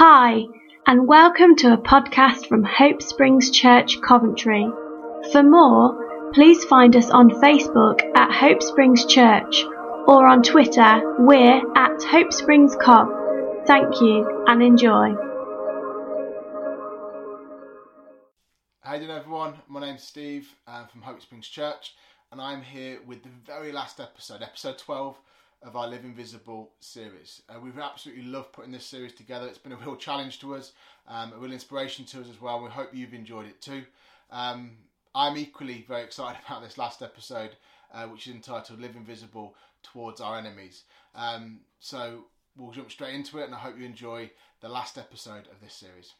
Hi, and welcome to a podcast from Hope Springs Church, Coventry. For more, please find us on Facebook at Hope Springs Church or on Twitter, we're at Hope Springs Cov. Thank you and enjoy. You doing, everyone? My name's Steve I'm from Hope Springs Church, and I'm here with the very last episode, episode 12 of our Live Invisible series. Uh, we've absolutely loved putting this series together. It's been a real challenge to us, um, a real inspiration to us as well. We hope you've enjoyed it too. Um, I'm equally very excited about this last episode, uh, which is entitled Live Invisible Towards Our Enemies. Um, so we'll jump straight into it, and I hope you enjoy the last episode of this series.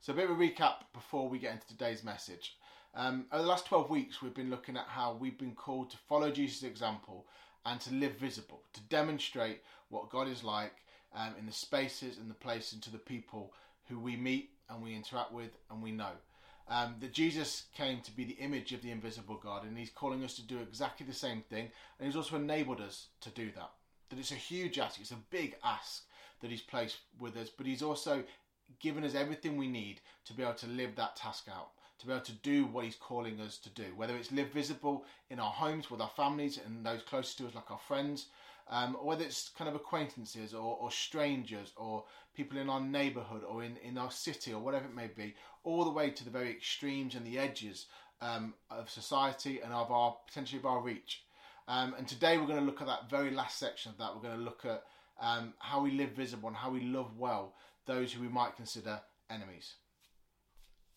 So, a bit of a recap before we get into today's message. Um, over the last 12 weeks, we've been looking at how we've been called to follow Jesus' example and to live visible, to demonstrate what God is like um, in the spaces and the places and to the people who we meet and we interact with and we know. Um, that Jesus came to be the image of the invisible God, and He's calling us to do exactly the same thing, and He's also enabled us to do that. That it's a huge ask, it's a big ask that He's placed with us, but He's also given us everything we need to be able to live that task out to be able to do what He's calling us to do, whether it's live visible in our homes with our families and those closest to us, like our friends, um, or whether it's kind of acquaintances or, or, strangers or people in our neighbourhood or in, in our city or whatever it may be, all the way to the very extremes and the edges um, of society and of our potentially of our reach. Um, and today we're going to look at that very last section of that. We're going to look at um, how we live visible and how we love well those who we might consider enemies.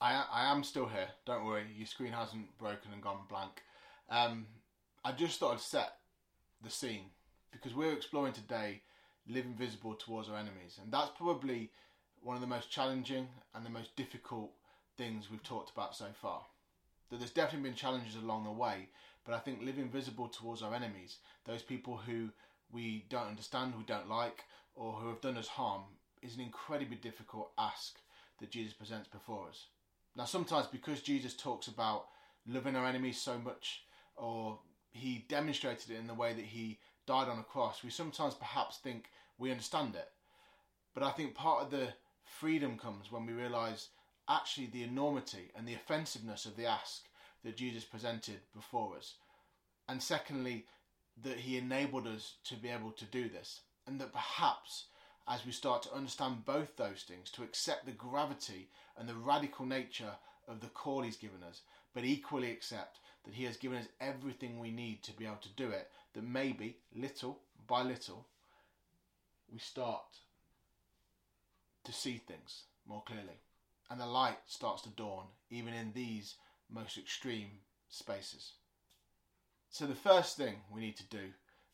I, I am still here. Don't worry, your screen hasn't broken and gone blank. Um, I just thought I'd set the scene because we're exploring today living visible towards our enemies, and that's probably one of the most challenging and the most difficult things we've talked about so far. That there's definitely been challenges along the way, but I think living visible towards our enemies, those people who we don't understand, we don't like, or who have done us harm, is an incredibly difficult ask that Jesus presents before us. Now, sometimes because Jesus talks about loving our enemies so much, or he demonstrated it in the way that he died on a cross, we sometimes perhaps think we understand it. But I think part of the freedom comes when we realise actually the enormity and the offensiveness of the ask that Jesus presented before us. And secondly, that he enabled us to be able to do this. And that perhaps as we start to understand both those things, to accept the gravity and the radical nature of the call He's given us, but equally accept that He has given us everything we need to be able to do it, that maybe little by little we start to see things more clearly. And the light starts to dawn, even in these most extreme spaces. So, the first thing we need to do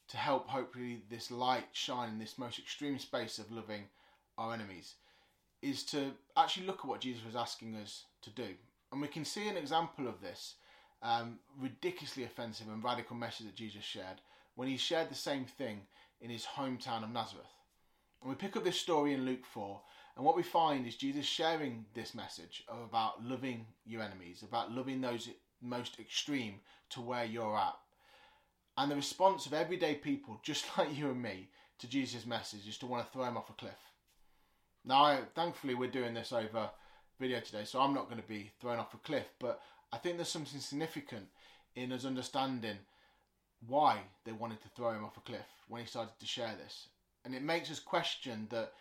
to help hopefully this light shine in this most extreme space of loving our enemies is to actually look at what Jesus was asking us to do. And we can see an example of this um, ridiculously offensive and radical message that Jesus shared when he shared the same thing in his hometown of Nazareth. And we pick up this story in Luke 4, and what we find is Jesus sharing this message about loving your enemies, about loving those most extreme to where you're at. And the response of everyday people, just like you and me, to Jesus' message is to want to throw him off a cliff. Now, I, thankfully, we're doing this over video today, so I'm not going to be thrown off a cliff. But I think there's something significant in us understanding why they wanted to throw him off a cliff when he started to share this. And it makes us question that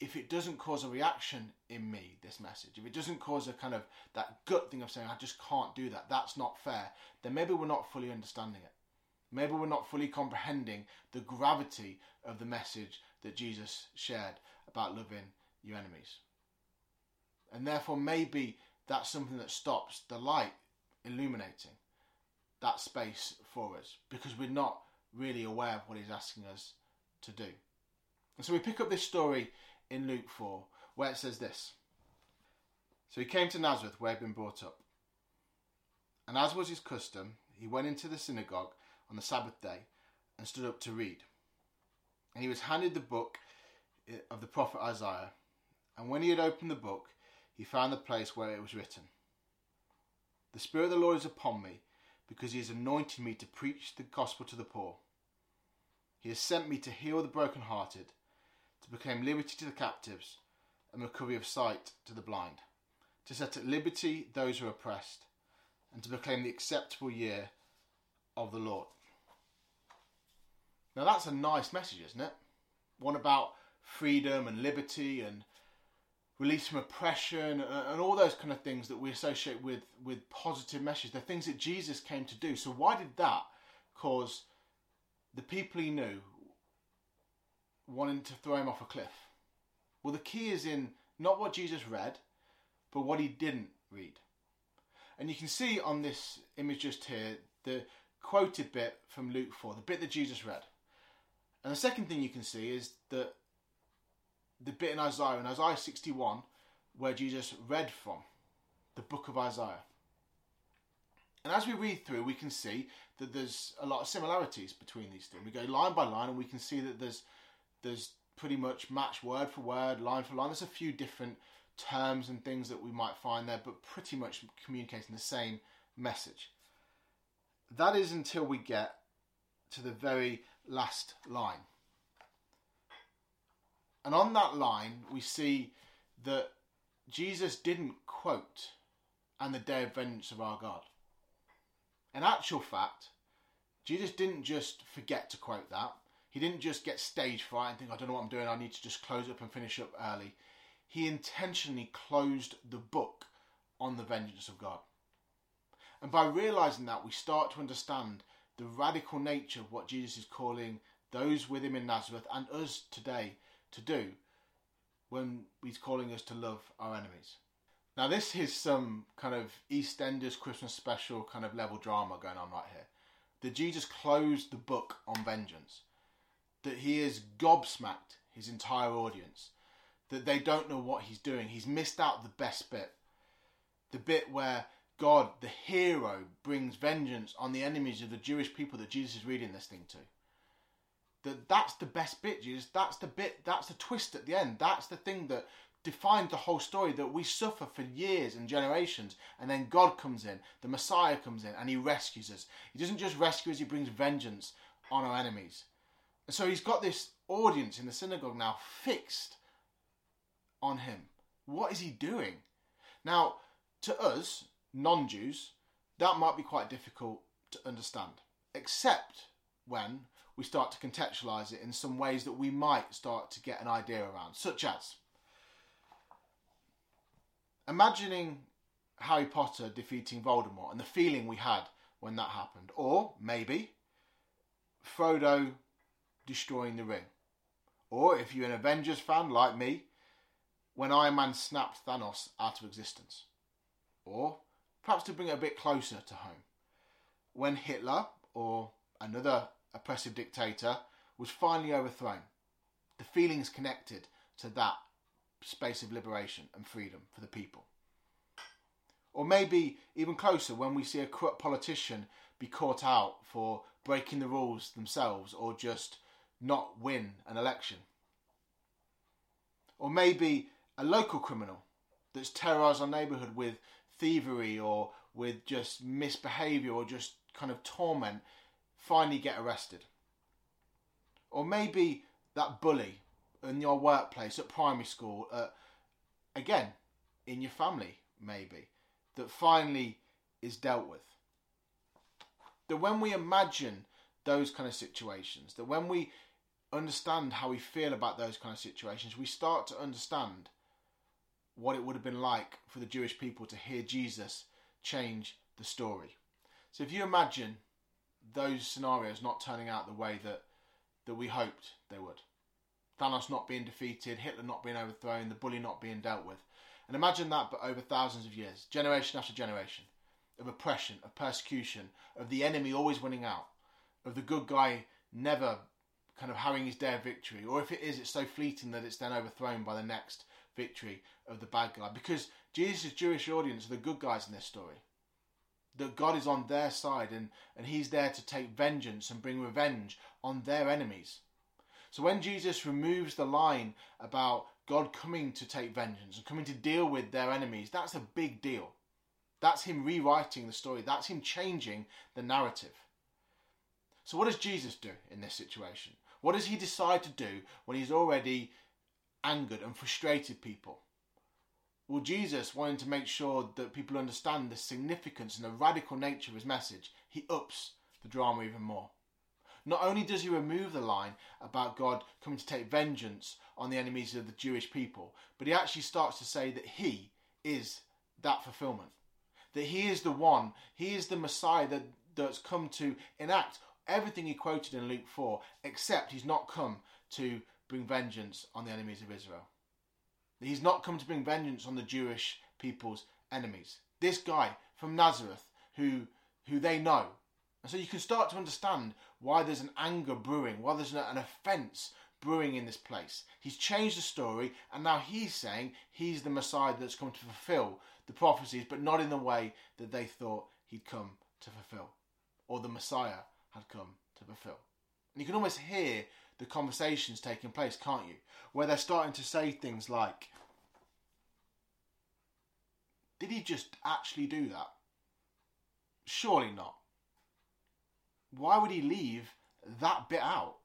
if it doesn't cause a reaction in me, this message, if it doesn't cause a kind of that gut thing of saying, I just can't do that, that's not fair, then maybe we're not fully understanding it. Maybe we're not fully comprehending the gravity of the message that Jesus shared about loving your enemies. And therefore, maybe that's something that stops the light illuminating that space for us because we're not really aware of what he's asking us to do. And so we pick up this story in Luke 4 where it says this So he came to Nazareth where he'd been brought up. And as was his custom, he went into the synagogue on the Sabbath day and stood up to read. And he was handed the book eh, of the prophet Isaiah. And when he had opened the book, he found the place where it was written The Spirit of the Lord is upon me, because he has anointed me to preach the gospel to the poor. He has sent me to heal the brokenhearted, to proclaim liberty to the captives and recovery of sight to the blind, to set at liberty those who are oppressed, and to proclaim the acceptable year of the Lord. Now that's a nice message, isn't it? One about freedom and liberty and release from oppression and all those kind of things that we associate with with positive messages. The things that Jesus came to do. So why did that cause the people he knew wanting to throw him off a cliff? Well, the key is in not what Jesus read, but what he didn't read. And you can see on this image just here the quoted bit from Luke 4, the bit that Jesus read. And the second thing you can see is that the bit in Isaiah, in Isaiah 61, where Jesus read from the book of Isaiah. And as we read through, we can see that there's a lot of similarities between these things. We go line by line, and we can see that there's there's pretty much match word for word, line for line. There's a few different terms and things that we might find there, but pretty much communicating the same message. That is until we get to the very last line. And on that line, we see that Jesus didn't quote, and the day of vengeance of our God. In actual fact, Jesus didn't just forget to quote that. He didn't just get stage fright and think, I don't know what I'm doing, I need to just close up and finish up early. He intentionally closed the book on the vengeance of God. And by realizing that, we start to understand the radical nature of what Jesus is calling those with him in Nazareth and us today to do when he's calling us to love our enemies. Now, this is some kind of EastEnders Christmas special kind of level drama going on right here. That Jesus closed the book on vengeance. That he has gobsmacked his entire audience. That they don't know what he's doing. He's missed out the best bit. The bit where God, the hero, brings vengeance on the enemies of the Jewish people that Jesus is reading this thing to. That that's the best bit, Jesus. That's the bit. That's the twist at the end. That's the thing that defines the whole story. That we suffer for years and generations, and then God comes in, the Messiah comes in, and He rescues us. He doesn't just rescue us; He brings vengeance on our enemies. And so He's got this audience in the synagogue now fixed on Him. What is He doing? Now, to us, non Jews, that might be quite difficult to understand, except when we start to contextualize it in some ways that we might start to get an idea around, such as imagining Harry Potter defeating Voldemort and the feeling we had when that happened, or maybe Frodo destroying the ring, or if you're an Avengers fan like me, when Iron Man snapped Thanos out of existence, or perhaps to bring it a bit closer to home. When Hitler or another oppressive dictator was finally overthrown, the feelings connected to that space of liberation and freedom for the people. Or maybe even closer when we see a corrupt politician be caught out for breaking the rules themselves or just not win an election. Or maybe a local criminal that's terrorised our neighbourhood with thievery or with just misbehaviour or just kind of torment finally get arrested. Or maybe that bully in your workplace, at primary school, uh, again, in your family, maybe, that finally is dealt with. That when we imagine those kind of situations, that when we understand how we feel about those kind of situations, we start to understand what it would have been like for the Jewish people to hear Jesus change the story. So if you imagine those scenarios not turning out the way that, that we hoped they would, Thanos not being defeated, Hitler not being overthrown, the bully not being dealt with, and imagine that but over thousands of years, generation after generation, of oppression, of persecution, of the enemy always winning out, of the good guy never kind of having his day of victory, or if it is, it's so fleeting that it's then overthrown by the next victory of the bad guy. Because Jesus' Jewish audience are the good guys in this story. That God is on their side and, and He's there to take vengeance and bring revenge on their enemies. So when Jesus removes the line about God coming to take vengeance and coming to deal with their enemies, that's a big deal. That's Him rewriting the story, that's Him changing the narrative. So, what does Jesus do in this situation? What does He decide to do when He's already angered and frustrated people. Well, Jesus, wanting to make sure that people understand the significance and the radical nature of his message, he ups the drama even more. Not only does he remove the line about God coming to take vengeance on the enemies of the Jewish people, but he actually starts to say that he is that fulfillment. That he is the one, he is the Messiah that, that's come to enact everything he quoted in Luke 4, except he's not come to bring vengeance on the enemies of Israel. He's not come to bring vengeance on the Jewish people's enemies. This guy from Nazareth, who who they know, and so you can start to understand why there's an anger brewing, why there's an offence brewing in this place. He's changed the story, and now he's saying he's the Messiah that's come to fulfill the prophecies, but not in the way that they thought he'd come to fulfill, or the Messiah had come to fulfill. And you can almost hear the conversations taking place, can't you? Where they're starting to say things like, Did he just actually do that? Surely not. Why would he leave that bit out?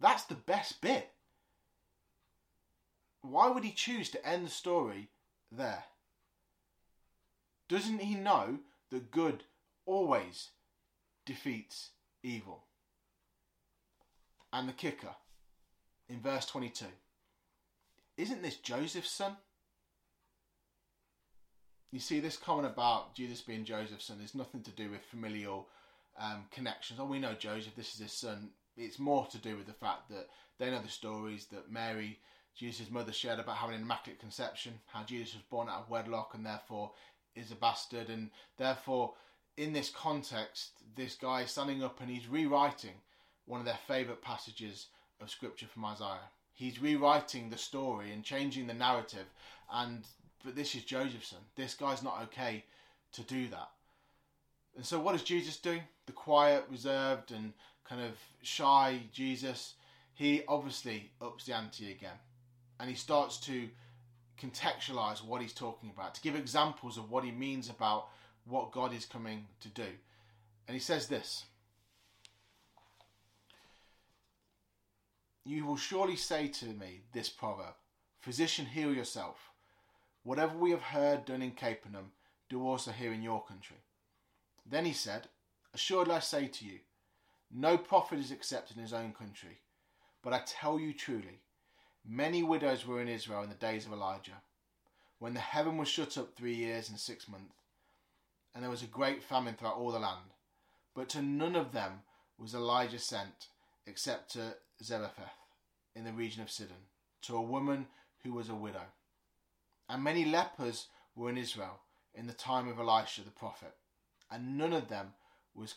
That's the best bit. Why would he choose to end the story there? Doesn't he know that good always defeats evil? And the kicker in verse 22 Isn't this Joseph's son? You see, this comment about Jesus being Joseph's son is nothing to do with familial um, connections. Oh, we know Joseph, this is his son. It's more to do with the fact that they know the stories that Mary, Jesus' mother, shared about having an immaculate conception, how Jesus was born out of wedlock and therefore is a bastard. And therefore, in this context, this guy is standing up and he's rewriting one of their favourite passages of scripture from Isaiah. He's rewriting the story and changing the narrative, and but this is Joseph's son. This guy's not okay to do that. And so, what does Jesus do? The quiet, reserved, and kind of shy Jesus, he obviously ups the ante again. And he starts to contextualize what he's talking about, to give examples of what he means about what God is coming to do. And he says this You will surely say to me this proverb Physician, heal yourself. Whatever we have heard done in Capernaum, do also here in your country. Then he said, Assuredly I say to you, no prophet is accepted in his own country. But I tell you truly, many widows were in Israel in the days of Elijah, when the heaven was shut up three years and six months, and there was a great famine throughout all the land. But to none of them was Elijah sent, except to Zarephath in the region of Sidon, to a woman who was a widow. And many lepers were in Israel in the time of Elisha the prophet, and none of them was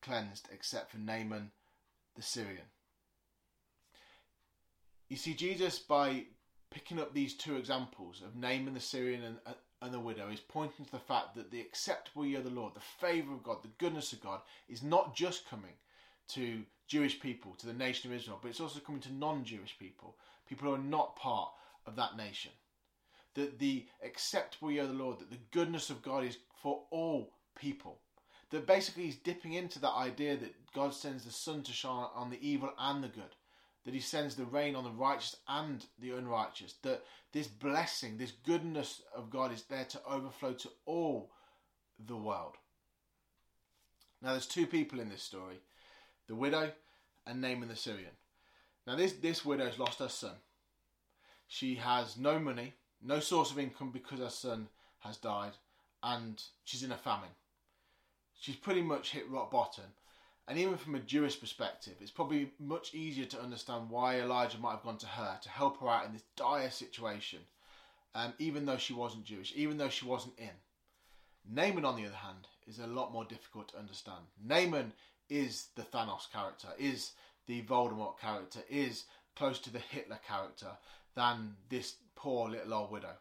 cleansed except for Naaman the Syrian. You see, Jesus, by picking up these two examples of Naaman the Syrian and, uh, and the widow, is pointing to the fact that the acceptable year of the Lord, the favour of God, the goodness of God, is not just coming to Jewish people, to the nation of Israel, but it's also coming to non Jewish people, people who are not part of that nation that the acceptable year of the Lord, that the goodness of God is for all people. That basically he's dipping into that idea that God sends the sun to shine on the evil and the good. That he sends the rain on the righteous and the unrighteous. That this blessing, this goodness of God is there to overflow to all the world. Now there's two people in this story. The widow and Naaman the Syrian. Now this, this widow's lost her son. She has no money no source of income because her son has died, and she's in a famine. She's pretty much hit rock bottom. And even from a Jewish perspective, it's probably much easier to understand why Elijah might have gone to her to help her out in this dire situation, um, even though she wasn't Jewish, even though she wasn't in. Naaman, on the other hand, is a lot more difficult to understand. Naaman is the Thanos character, is the Voldemort character, is close to the Hitler character than this poor little old widow.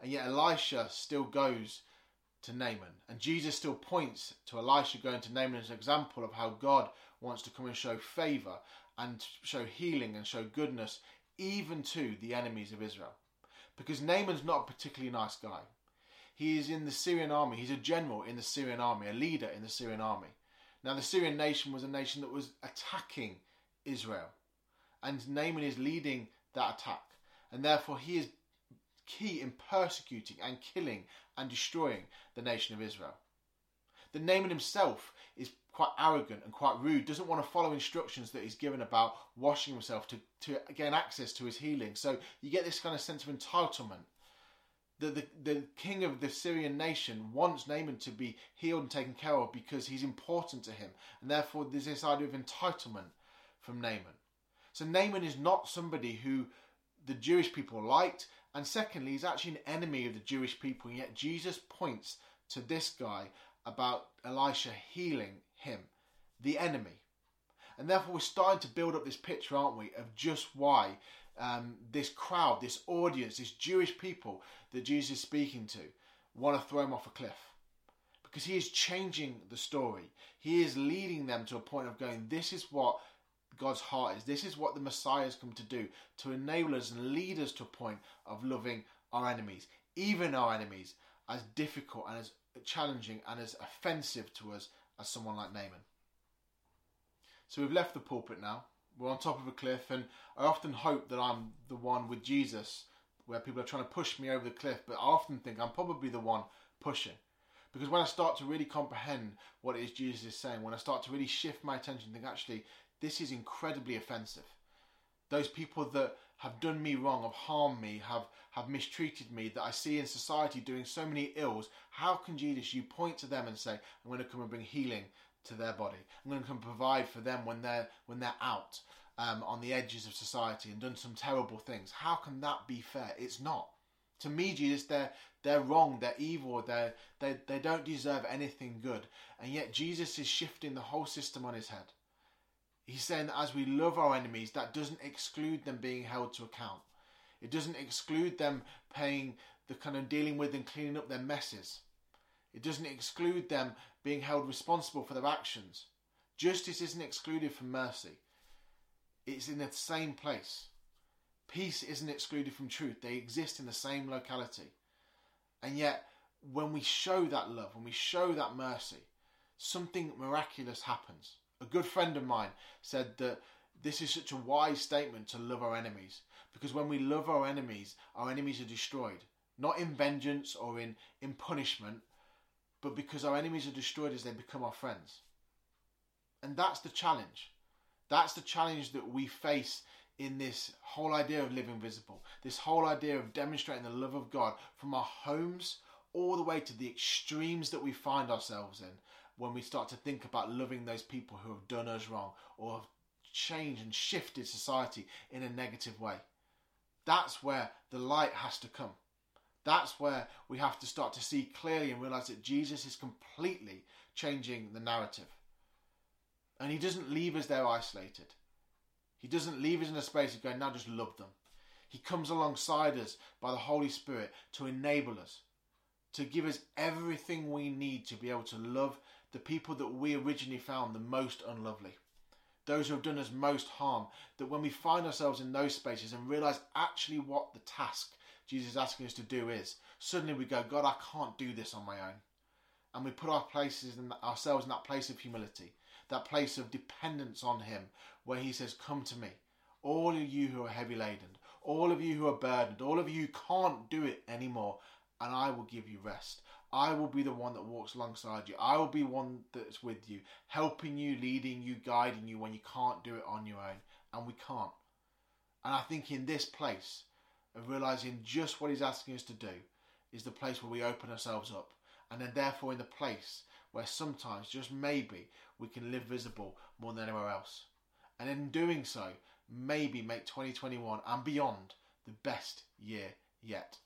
And yet Elisha still goes to Naaman. And Jesus still points to Elisha going to Naaman as an example of how God wants to come and show favour and show healing and show goodness even to the enemies of Israel. Because Naaman's not a particularly nice guy. He is in the Syrian army. He's a general in the Syrian army, a leader in the Syrian army. Now, the Syrian nation was a nation that was attacking Israel. and Naaman is leading that attack, and therefore he is key in persecuting and killing and destroying the nation of Israel. The Naaman himself is quite arrogant and quite rude, doesn't want to follow instructions that he's given about washing himself to, to gain access to his healing. So you get this kind of sense of entitlement. The, the, the king of the Syrian nation wants Naaman to be healed and taken care of because he's important to him. And therefore, there's this idea of entitlement from Naaman. So Naaman is not somebody who the Jewish people liked, and secondly, he's actually an enemy of the Jewish people. And yet Jesus points to this guy about Elisha healing him, the enemy. And therefore, we're starting to build up this picture, aren't we, of just why um, this crowd, this audience, this Jewish people that Jesus is speaking to want to throw him off a cliff. Because he is changing the story. He is leading them to a point of going, this is what God's heart is. This is what the Messiah has come to do to enable us and lead us to a point of loving our enemies, even our enemies, as difficult and as challenging and as offensive to us as someone like Naaman. So we've left the pulpit now. We're on top of a cliff, and I often hope that I'm the one with Jesus where people are trying to push me over the cliff, but I often think I'm probably the one pushing. Because when I start to really comprehend what it is Jesus is saying, when I start to really shift my attention think, actually, this is incredibly offensive. Those people that have done me wrong, have harmed me, have, have mistreated me, that I see in society doing so many ills, how can Jesus, you point to them and say, I'm going to come and bring healing to their body. I'm going to come provide for them when they're, when they're out um, on the edges of society and done some terrible things. How can that be fair? It's not. To me, Jesus, they're, they're wrong, they're evil, they're, they, they don't deserve anything good. And yet Jesus is shifting the whole system on his head. He's saying that as we love our enemies, that doesn't exclude them being held to account. It doesn't exclude them paying the kind of dealing with and cleaning up their messes. It doesn't exclude them being held responsible for their actions. Justice isn't excluded from mercy. It's in the same place. Peace isn't excluded from truth. They exist in the same locality. And yet, when we show that love, when we show that mercy, something miraculous happens. A good friend of mine said that this is such a wise statement to love our enemies because when we love our enemies, our enemies are destroyed. Not in vengeance or in, in punishment, but because our enemies are destroyed as they become our friends. And that's the challenge. That's the challenge that we face in this whole idea of living visible, this whole idea of demonstrating the love of God from our homes all the way to the extremes that we find ourselves in when we start to think about loving those people who have done us wrong or have changed and shifted society in a negative way. That's where the light has to come. That's where we have to start to see clearly and realize that Jesus is completely changing the narrative. And he doesn't leave us there isolated. He doesn't leave us in a space of going, now just love them. He comes alongside us by the Holy Spirit to enable us, to give us everything we need to be able to love the people that we originally found the most unlovely, those who have done us most harm, that when we find ourselves in those spaces and realize actually what the task Jesus is asking us to do is, suddenly we go, God, I can't do this on my own. And we put our places in ourselves in that place of humility, that place of dependence on Him, where He says, Come to me, all of you who are heavy laden, all of you who are burdened, all of you who can't do it anymore, and I will give you rest. I will be the one that walks alongside you. I will be one that's with you, helping you, leading you, guiding you when you can't do it on your own. And we can't. And I think in this place of realizing just what He's asking us to do is the place where we open ourselves up. And then, therefore, in the place where sometimes, just maybe, we can live visible more than anywhere else. And in doing so, maybe make 2021 and beyond the best year yet.